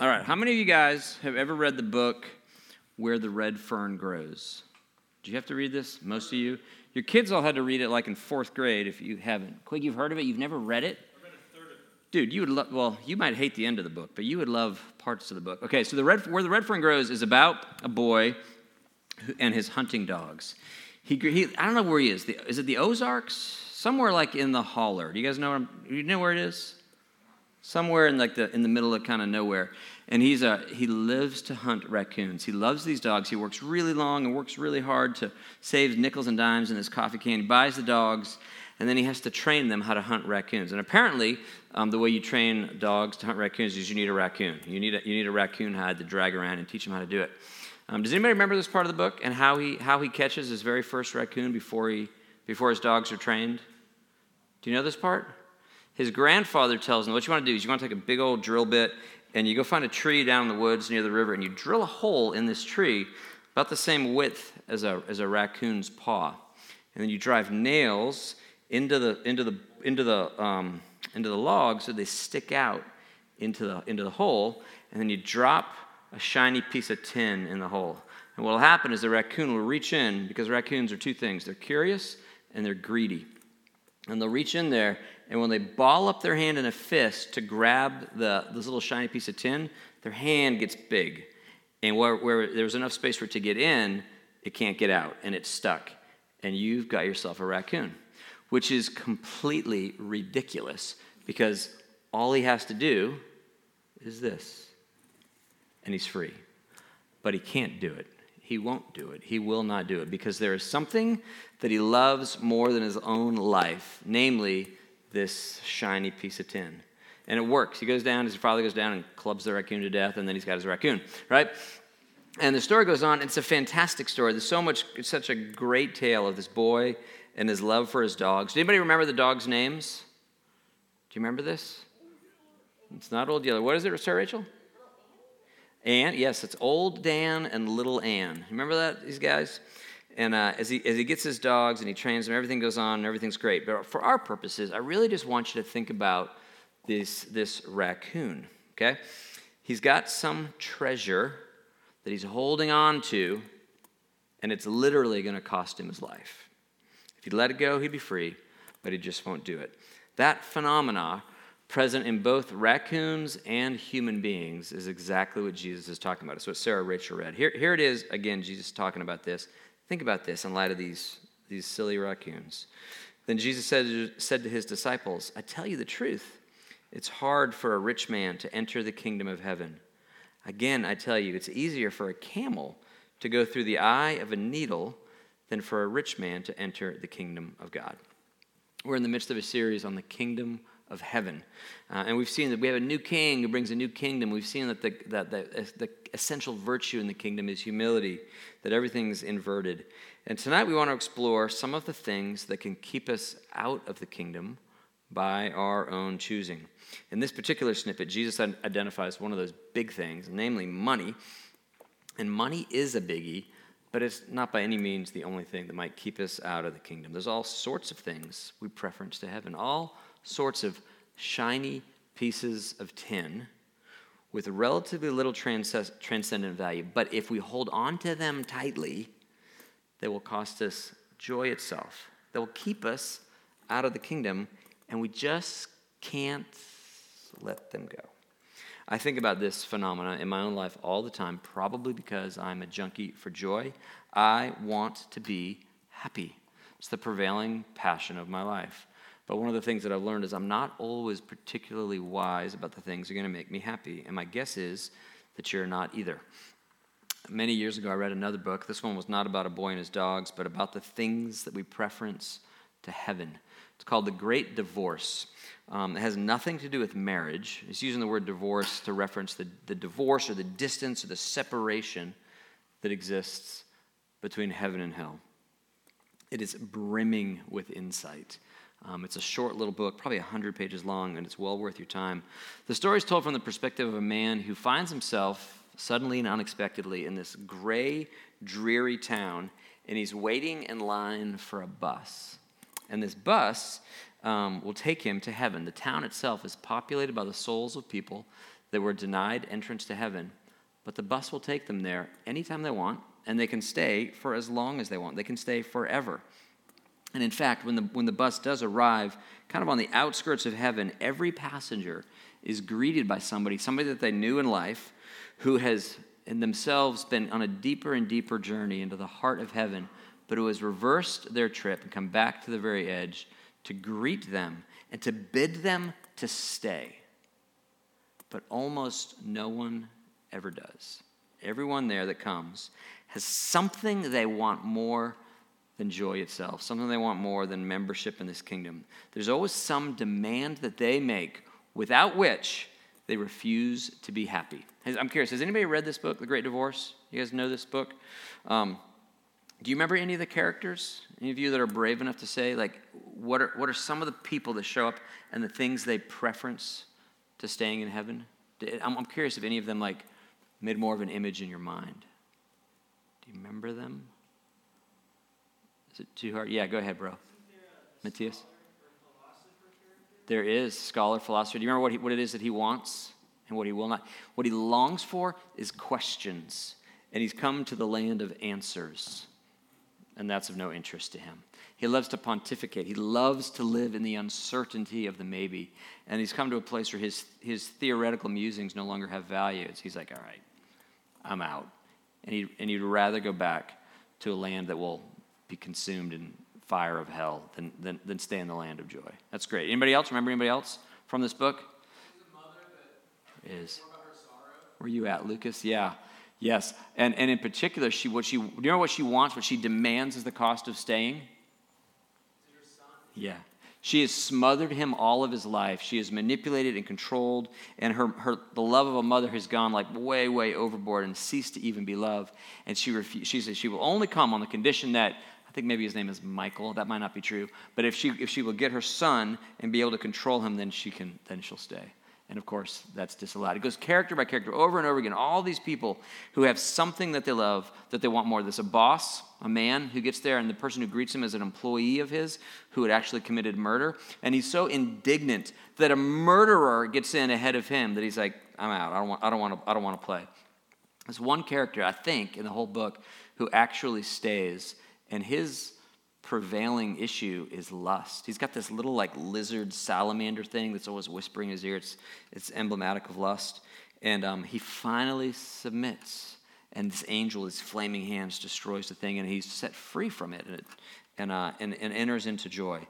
All right, how many of you guys have ever read the book Where the Red Fern Grows? Do you have to read this? Most of you? Your kids all had to read it like in fourth grade if you haven't. Quig, you've heard of it? You've never read it? Dude, you would love, well, you might hate the end of the book, but you would love parts of the book. Okay, so the red, Where the Red Fern Grows is about a boy and his hunting dogs. He, he, I don't know where he is. The, is it the Ozarks? Somewhere like in the holler. Do you guys know, where, you know where it is? Somewhere in like the in the middle of kind of nowhere. And he's a he lives to hunt raccoons. He loves these dogs. He works really long and works really hard to save nickels and dimes in his coffee can. He buys the dogs and then he has to train them how to hunt raccoons. And apparently um, the way you train dogs to hunt raccoons is you need a raccoon. You need a, you need a raccoon hide to drag around and teach them how to do it. Um, does anybody remember this part of the book and how he how he catches his very first raccoon before he before his dogs are trained? Do you know this part his grandfather tells him, What you want to do is you want to take a big old drill bit and you go find a tree down in the woods near the river and you drill a hole in this tree about the same width as a, as a raccoon's paw. And then you drive nails into the, into the, into the, um, into the log so they stick out into the, into the hole. And then you drop a shiny piece of tin in the hole. And what will happen is the raccoon will reach in because raccoons are two things they're curious and they're greedy. And they'll reach in there and when they ball up their hand in a fist to grab the, this little shiny piece of tin, their hand gets big. And where, where there's enough space for it to get in, it can't get out, and it's stuck. And you've got yourself a raccoon, which is completely ridiculous because all he has to do is this, and he's free. But he can't do it. He won't do it. He will not do it because there is something that he loves more than his own life, namely this shiny piece of tin. And it works. He goes down, his father goes down and clubs the raccoon to death, and then he's got his raccoon, right? And the story goes on. It's a fantastic story. There's so much, such a great tale of this boy and his love for his dogs. Anybody remember the dogs' names? Do you remember this? It's not Old Yeller. What is it, Sarah Rachel? Ann. Yes, it's Old Dan and Little Ann. Remember that, these guys? And uh, as, he, as he gets his dogs and he trains them, everything goes on and everything's great. But for our purposes, I really just want you to think about this, this raccoon, okay? He's got some treasure that he's holding on to, and it's literally going to cost him his life. If he'd let it go, he'd be free, but he just won't do it. That phenomena, present in both raccoons and human beings, is exactly what Jesus is talking about. It's what Sarah Rachel read. Here, here it is, again, Jesus talking about this. Think about this in light of these, these silly raccoons. Then Jesus said, said to his disciples, I tell you the truth. It's hard for a rich man to enter the kingdom of heaven. Again, I tell you, it's easier for a camel to go through the eye of a needle than for a rich man to enter the kingdom of God. We're in the midst of a series on the kingdom of heaven. Uh, and we've seen that we have a new king who brings a new kingdom. We've seen that the, that the, the essential virtue in the kingdom is humility, that everything's inverted. And tonight we want to explore some of the things that can keep us out of the kingdom by our own choosing. In this particular snippet, Jesus identifies one of those big things, namely money. And money is a biggie, but it's not by any means the only thing that might keep us out of the kingdom. There's all sorts of things we preference to heaven, all sorts of shiny pieces of tin with relatively little transcendent value. But if we hold on to them tightly, they will cost us joy itself. They will keep us out of the kingdom, and we just can't let them go. I think about this phenomena in my own life all the time, probably because I'm a junkie for joy. I want to be happy. It's the prevailing passion of my life. But one of the things that I've learned is I'm not always particularly wise about the things that are going to make me happy. And my guess is that you're not either. Many years ago, I read another book. This one was not about a boy and his dogs, but about the things that we preference to heaven. It's called The Great Divorce. Um, it has nothing to do with marriage. It's using the word divorce to reference the, the divorce or the distance or the separation that exists between heaven and hell. It is brimming with insight. Um, it's a short little book, probably 100 pages long, and it's well worth your time. The story is told from the perspective of a man who finds himself suddenly and unexpectedly in this gray, dreary town, and he's waiting in line for a bus. And this bus um, will take him to heaven. The town itself is populated by the souls of people that were denied entrance to heaven, but the bus will take them there anytime they want, and they can stay for as long as they want. They can stay forever. And in fact, when the, when the bus does arrive, kind of on the outskirts of heaven, every passenger is greeted by somebody, somebody that they knew in life, who has in themselves been on a deeper and deeper journey into the heart of heaven, but who has reversed their trip and come back to the very edge to greet them and to bid them to stay. But almost no one ever does. Everyone there that comes has something they want more than joy itself, something they want more than membership in this kingdom. There's always some demand that they make without which they refuse to be happy. I'm curious, has anybody read this book, The Great Divorce? You guys know this book? Um, do you remember any of the characters? Any of you that are brave enough to say, like, what are, what are some of the people that show up and the things they preference to staying in heaven? I'm, I'm curious if any of them, like, made more of an image in your mind. Do you remember them? Is it too hard? Yeah, go ahead, bro. Matthias? There is scholar philosopher. Do you remember what, he, what it is that he wants and what he will not? What he longs for is questions. And he's come to the land of answers. And that's of no interest to him. He loves to pontificate. He loves to live in the uncertainty of the maybe. And he's come to a place where his, his theoretical musings no longer have value. He's like, all right, I'm out. And, he, and he'd rather go back to a land that will be consumed in fire of hell than, than, than stay in the land of joy. That's great. Anybody else? Remember anybody else from this book? Is. Where you at, Lucas? Yeah. Yes. And, and in particular, she, what she, do you know what she wants, what she demands is the cost of staying? Yeah. She has smothered him all of his life. She has manipulated and controlled, and her, her the love of a mother has gone like way, way overboard and ceased to even be love. And she refu- she says she will only come on the condition that think maybe his name is Michael. That might not be true. But if she if she will get her son and be able to control him, then she can then she'll stay. And of course, that's disallowed. It goes character by character over and over again. All these people who have something that they love, that they want more. There's a boss, a man who gets there, and the person who greets him is an employee of his who had actually committed murder. And he's so indignant that a murderer gets in ahead of him that he's like, I'm out. I don't want, I don't want, to, I don't want to play. There's one character, I think, in the whole book who actually stays and his prevailing issue is lust. He's got this little like lizard salamander thing that's always whispering in his ear. It's, it's emblematic of lust. And um, he finally submits. And this angel, his flaming hands, destroys the thing, and he's set free from it and, it, and, uh, and, and enters into joy.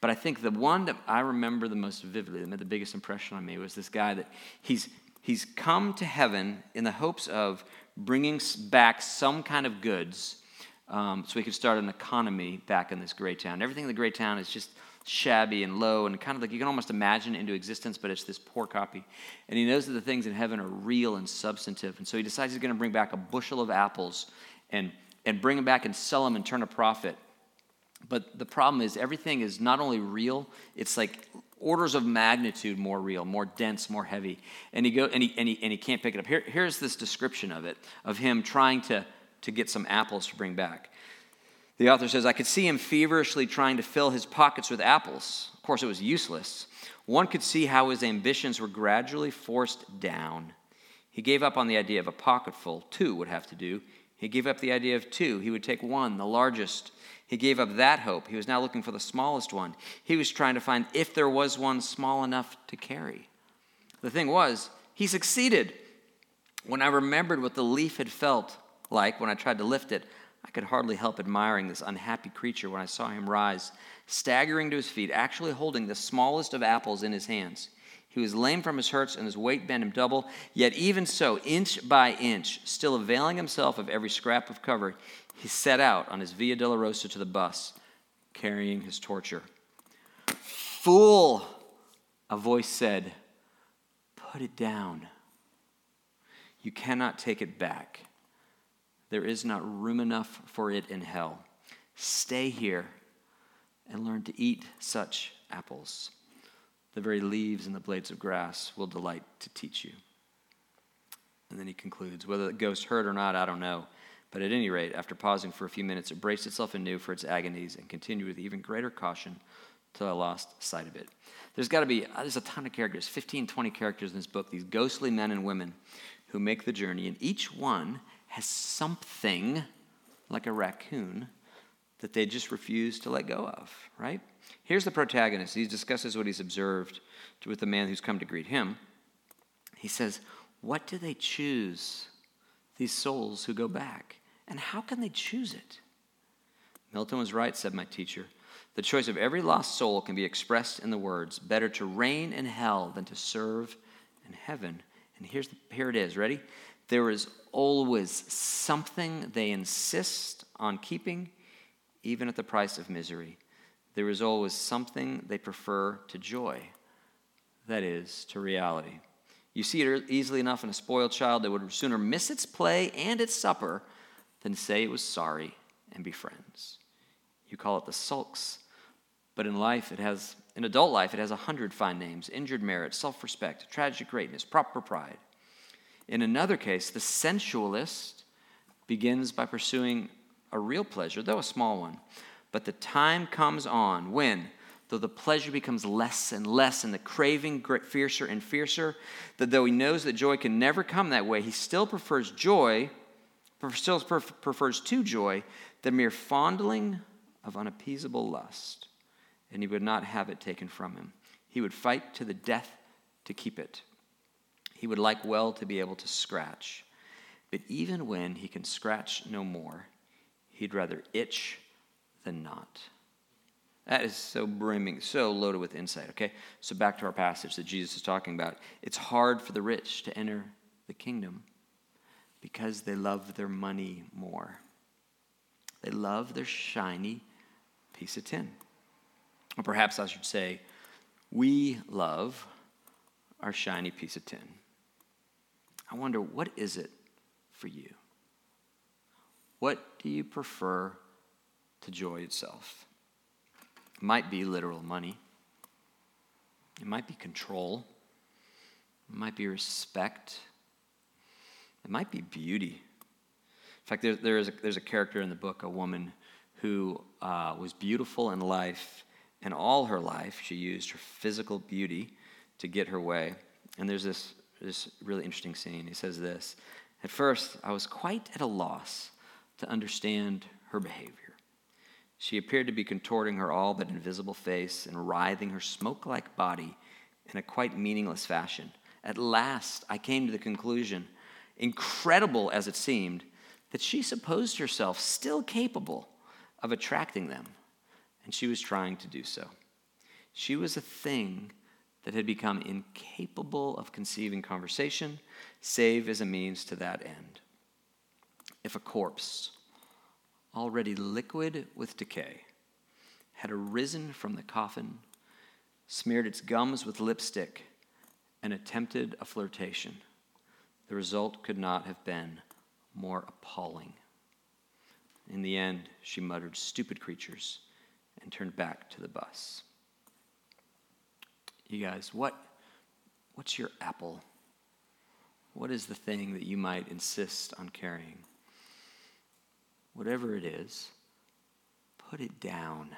But I think the one that I remember the most vividly, that made the biggest impression on me, was this guy that he's, he's come to heaven in the hopes of bringing back some kind of goods um, so we could start an economy back in this great town. Everything in the great town is just shabby and low and kind of like you can almost imagine into existence, but it's this poor copy. And he knows that the things in heaven are real and substantive. And so he decides he's going to bring back a bushel of apples and, and bring them back and sell them and turn a profit. But the problem is, everything is not only real, it's like orders of magnitude more real, more dense, more heavy. And he, go, and he, and he, and he can't pick it up. Here, here's this description of it, of him trying to to get some apples to bring back. The author says, I could see him feverishly trying to fill his pockets with apples. Of course, it was useless. One could see how his ambitions were gradually forced down. He gave up on the idea of a pocketful. Two would have to do. He gave up the idea of two. He would take one, the largest. He gave up that hope. He was now looking for the smallest one. He was trying to find if there was one small enough to carry. The thing was, he succeeded. When I remembered what the leaf had felt like when I tried to lift it, I could hardly help admiring this unhappy creature when I saw him rise, staggering to his feet, actually holding the smallest of apples in his hands. He was lame from his hurts, and his weight bent him double. Yet, even so, inch by inch, still availing himself of every scrap of cover, he set out on his Via Dolorosa to the bus, carrying his torture. Fool, a voice said, Put it down. You cannot take it back. There is not room enough for it in hell. Stay here and learn to eat such apples. The very leaves and the blades of grass will delight to teach you. And then he concludes whether the ghost heard or not, I don't know. But at any rate, after pausing for a few minutes, it braced itself anew for its agonies and continued with even greater caution till I lost sight of it. There's got to be, uh, there's a ton of characters, 15, 20 characters in this book, these ghostly men and women who make the journey, and each one has something like a raccoon that they just refuse to let go of, right? Here's the protagonist. He discusses what he's observed with the man who's come to greet him. He says, What do they choose, these souls who go back? And how can they choose it? Milton was right, said my teacher. The choice of every lost soul can be expressed in the words better to reign in hell than to serve in heaven. And here's the, here it is. Ready? There is always something they insist on keeping, even at the price of misery. There is always something they prefer to joy, that is, to reality. You see it er, easily enough in a spoiled child that would sooner miss its play and its supper than say it was sorry and be friends. You call it the sulks, but in life it has, in adult life, it has a hundred fine names injured merit, self respect, tragic greatness, proper pride. In another case, the sensualist begins by pursuing a real pleasure, though a small one. But the time comes on when, though the pleasure becomes less and less and the craving fiercer and fiercer, that though he knows that joy can never come that way, he still prefers joy, still prefers to joy, the mere fondling of unappeasable lust, and he would not have it taken from him. He would fight to the death to keep it. He would like well to be able to scratch. But even when he can scratch no more, he'd rather itch than not. That is so brimming, so loaded with insight, okay? So back to our passage that Jesus is talking about. It's hard for the rich to enter the kingdom because they love their money more. They love their shiny piece of tin. Or perhaps I should say, we love our shiny piece of tin. I wonder, what is it for you? What do you prefer to joy itself? It might be literal money, it might be control, it might be respect, it might be beauty. In fact, there, there is a, there's a character in the book, a woman who uh, was beautiful in life, and all her life she used her physical beauty to get her way. And there's this, this really interesting scene. He says this At first, I was quite at a loss to understand her behavior. She appeared to be contorting her all but invisible face and writhing her smoke like body in a quite meaningless fashion. At last, I came to the conclusion, incredible as it seemed, that she supposed herself still capable of attracting them, and she was trying to do so. She was a thing that had become incapable of conceiving conversation, save as a means to that end. If a corpse, already liquid with decay, had arisen from the coffin, smeared its gums with lipstick, and attempted a flirtation, the result could not have been more appalling. In the end, she muttered, Stupid creatures, and turned back to the bus. You guys, what, what's your apple? What is the thing that you might insist on carrying? Whatever it is, put it down.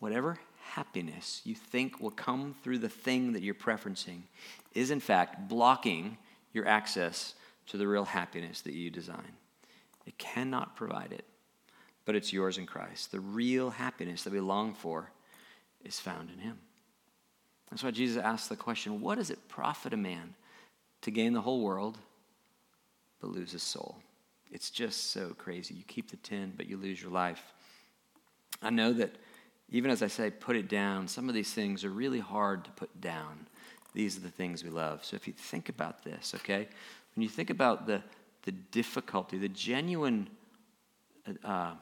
Whatever happiness you think will come through the thing that you're preferencing is, in fact, blocking your access to the real happiness that you design. It cannot provide it, but it's yours in Christ. The real happiness that we long for is found in Him. That's why Jesus asked the question what does it profit a man to gain the whole world but lose his soul? It's just so crazy. You keep the 10, but you lose your life. I know that even as I say, put it down, some of these things are really hard to put down. These are the things we love. So if you think about this, okay, when you think about the the difficulty, the genuine, uh,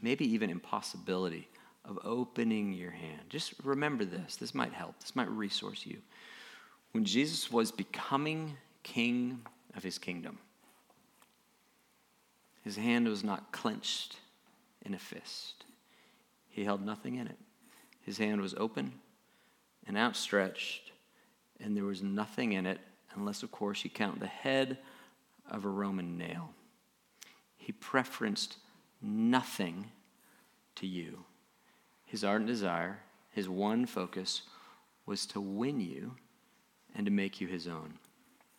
maybe even impossibility of opening your hand. Just remember this. This might help, this might resource you. When Jesus was becoming king of his kingdom, his hand was not clenched in a fist, he held nothing in it. His hand was open and outstretched, and there was nothing in it, unless, of course, you count the head of a Roman nail. He preferenced nothing to you. His ardent desire, his one focus was to win you and to make you his own.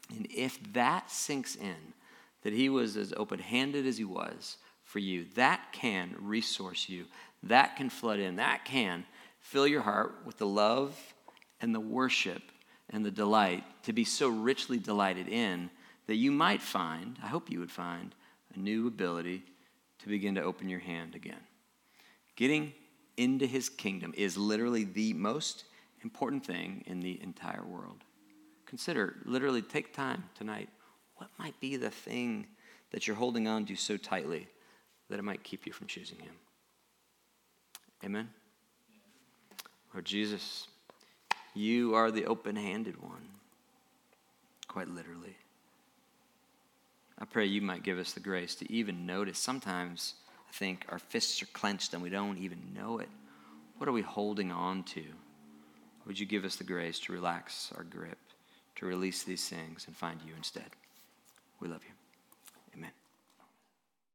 And if that sinks in, that he was as open handed as he was for you, that can resource you, that can flood in, that can fill your heart with the love and the worship and the delight to be so richly delighted in that you might find, I hope you would find, a new ability to begin to open your hand again. Getting into his kingdom is literally the most important thing in the entire world. Consider, literally, take time tonight. What might be the thing that you're holding on to so tightly that it might keep you from choosing him? Amen? Lord Jesus, you are the open handed one, quite literally. I pray you might give us the grace to even notice. Sometimes I think our fists are clenched and we don't even know it. What are we holding on to? Would you give us the grace to relax our grip, to release these things and find you instead? We love you.